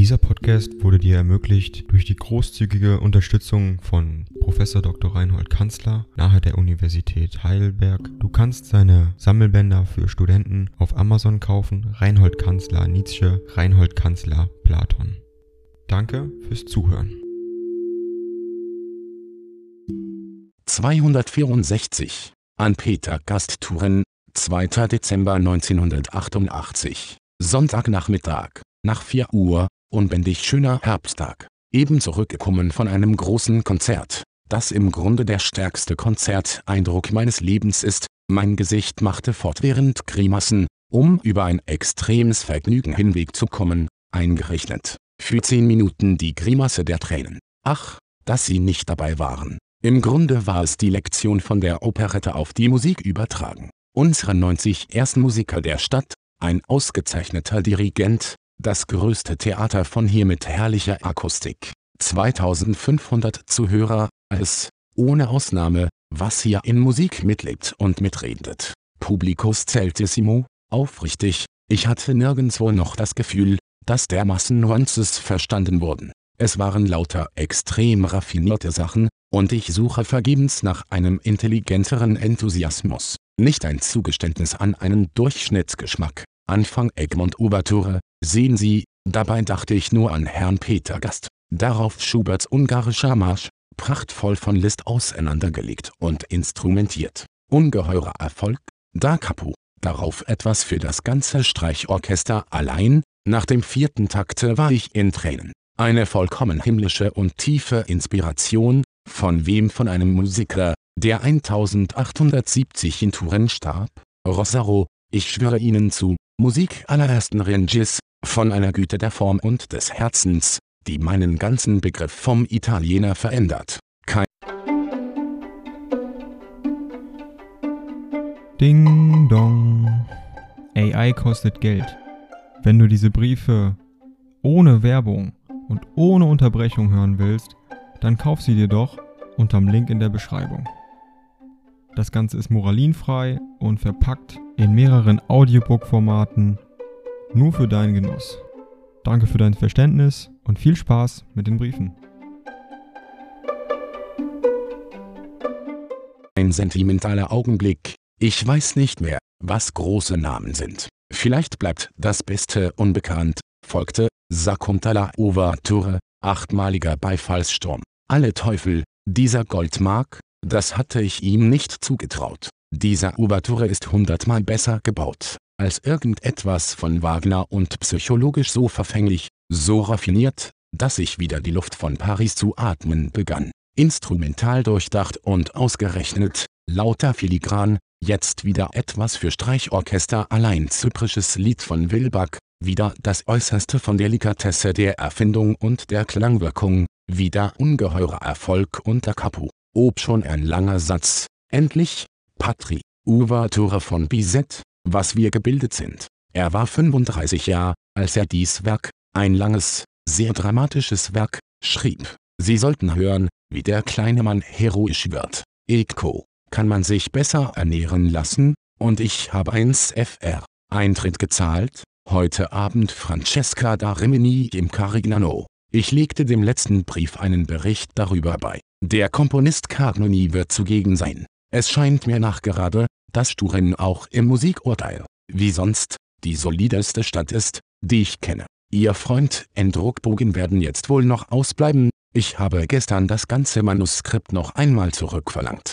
Dieser Podcast wurde dir ermöglicht durch die großzügige Unterstützung von Prof. Dr. Reinhold Kanzler nahe der Universität Heidelberg. Du kannst seine Sammelbänder für Studenten auf Amazon kaufen. Reinhold Kanzler Nietzsche, Reinhold Kanzler Platon. Danke fürs Zuhören. 264 an Peter Gasttouren, 2. Dezember 1988, Sonntagnachmittag, nach 4 Uhr, unbändig schöner Herbsttag. Eben zurückgekommen von einem großen Konzert, das im Grunde der stärkste Konzerteindruck meines Lebens ist. Mein Gesicht machte fortwährend Grimassen, um über ein extremes Vergnügen hinwegzukommen, eingerechnet. Für zehn Minuten die Grimasse der Tränen. Ach, dass sie nicht dabei waren. Im Grunde war es die Lektion von der Operette auf die Musik übertragen. Unsere 90 ersten Musiker der Stadt, ein ausgezeichneter Dirigent, das größte Theater von hier mit herrlicher Akustik. 2500 Zuhörer, es, ohne Ausnahme, was hier in Musik mitlebt und mitredet. Publicus celtissimo, aufrichtig, ich hatte nirgendwo noch das Gefühl, dass dermaßen Nuances verstanden wurden. Es waren lauter extrem raffinierte Sachen, und ich suche vergebens nach einem intelligenteren Enthusiasmus. Nicht ein Zugeständnis an einen Durchschnittsgeschmack. Anfang Egmont Ouverture, Sehen Sie, dabei dachte ich nur an Herrn Peter Gast. Darauf Schuberts ungarischer Marsch, prachtvoll von Liszt auseinandergelegt und instrumentiert. Ungeheurer Erfolg, Da Capo. Darauf etwas für das ganze Streichorchester allein, nach dem vierten Takte war ich in Tränen. Eine vollkommen himmlische und tiefe Inspiration, von wem von einem Musiker, der 1870 in Turin starb? Rossaro, ich schwöre Ihnen zu, Musik allerersten Ranges, von einer Güte der Form und des Herzens, die meinen ganzen Begriff vom Italiener verändert. Kein Ding dong. AI kostet Geld. Wenn du diese Briefe ohne Werbung und ohne Unterbrechung hören willst, dann kauf sie dir doch unterm Link in der Beschreibung. Das Ganze ist moralinfrei und verpackt in mehreren Audiobook-Formaten nur für deinen Genuss. Danke für dein Verständnis und viel Spaß mit den Briefen. Ein sentimentaler Augenblick, ich weiß nicht mehr, was große Namen sind. Vielleicht bleibt das Beste unbekannt, folgte Sakuntala Ouverture, achtmaliger Beifallssturm. Alle Teufel, dieser Goldmark, das hatte ich ihm nicht zugetraut. Dieser Ouverture ist hundertmal besser gebaut, als irgendetwas von Wagner und psychologisch so verfänglich, so raffiniert, dass ich wieder die Luft von Paris zu atmen begann. Instrumental durchdacht und ausgerechnet, lauter filigran, jetzt wieder etwas für Streichorchester allein zyprisches Lied von Wilbach, wieder das Äußerste von Delikatesse der Erfindung und der Klangwirkung, wieder ungeheurer Erfolg unter Capo. Ob schon ein langer Satz, endlich, Patri, Ouverture von Bizet, was wir gebildet sind. Er war 35 Jahre, als er dies Werk, ein langes, sehr dramatisches Werk, schrieb. Sie sollten hören, wie der kleine Mann heroisch wird. Eko, kann man sich besser ernähren lassen, und ich habe 1 FR Eintritt gezahlt, heute Abend Francesca da Rimini im Carignano. Ich legte dem letzten Brief einen Bericht darüber bei. Der Komponist Cagnoni wird zugegen sein. Es scheint mir nachgerade, dass Turin auch im Musikurteil, wie sonst, die solideste Stadt ist, die ich kenne. Ihr Freund Endruckbogen werden jetzt wohl noch ausbleiben, ich habe gestern das ganze Manuskript noch einmal zurückverlangt.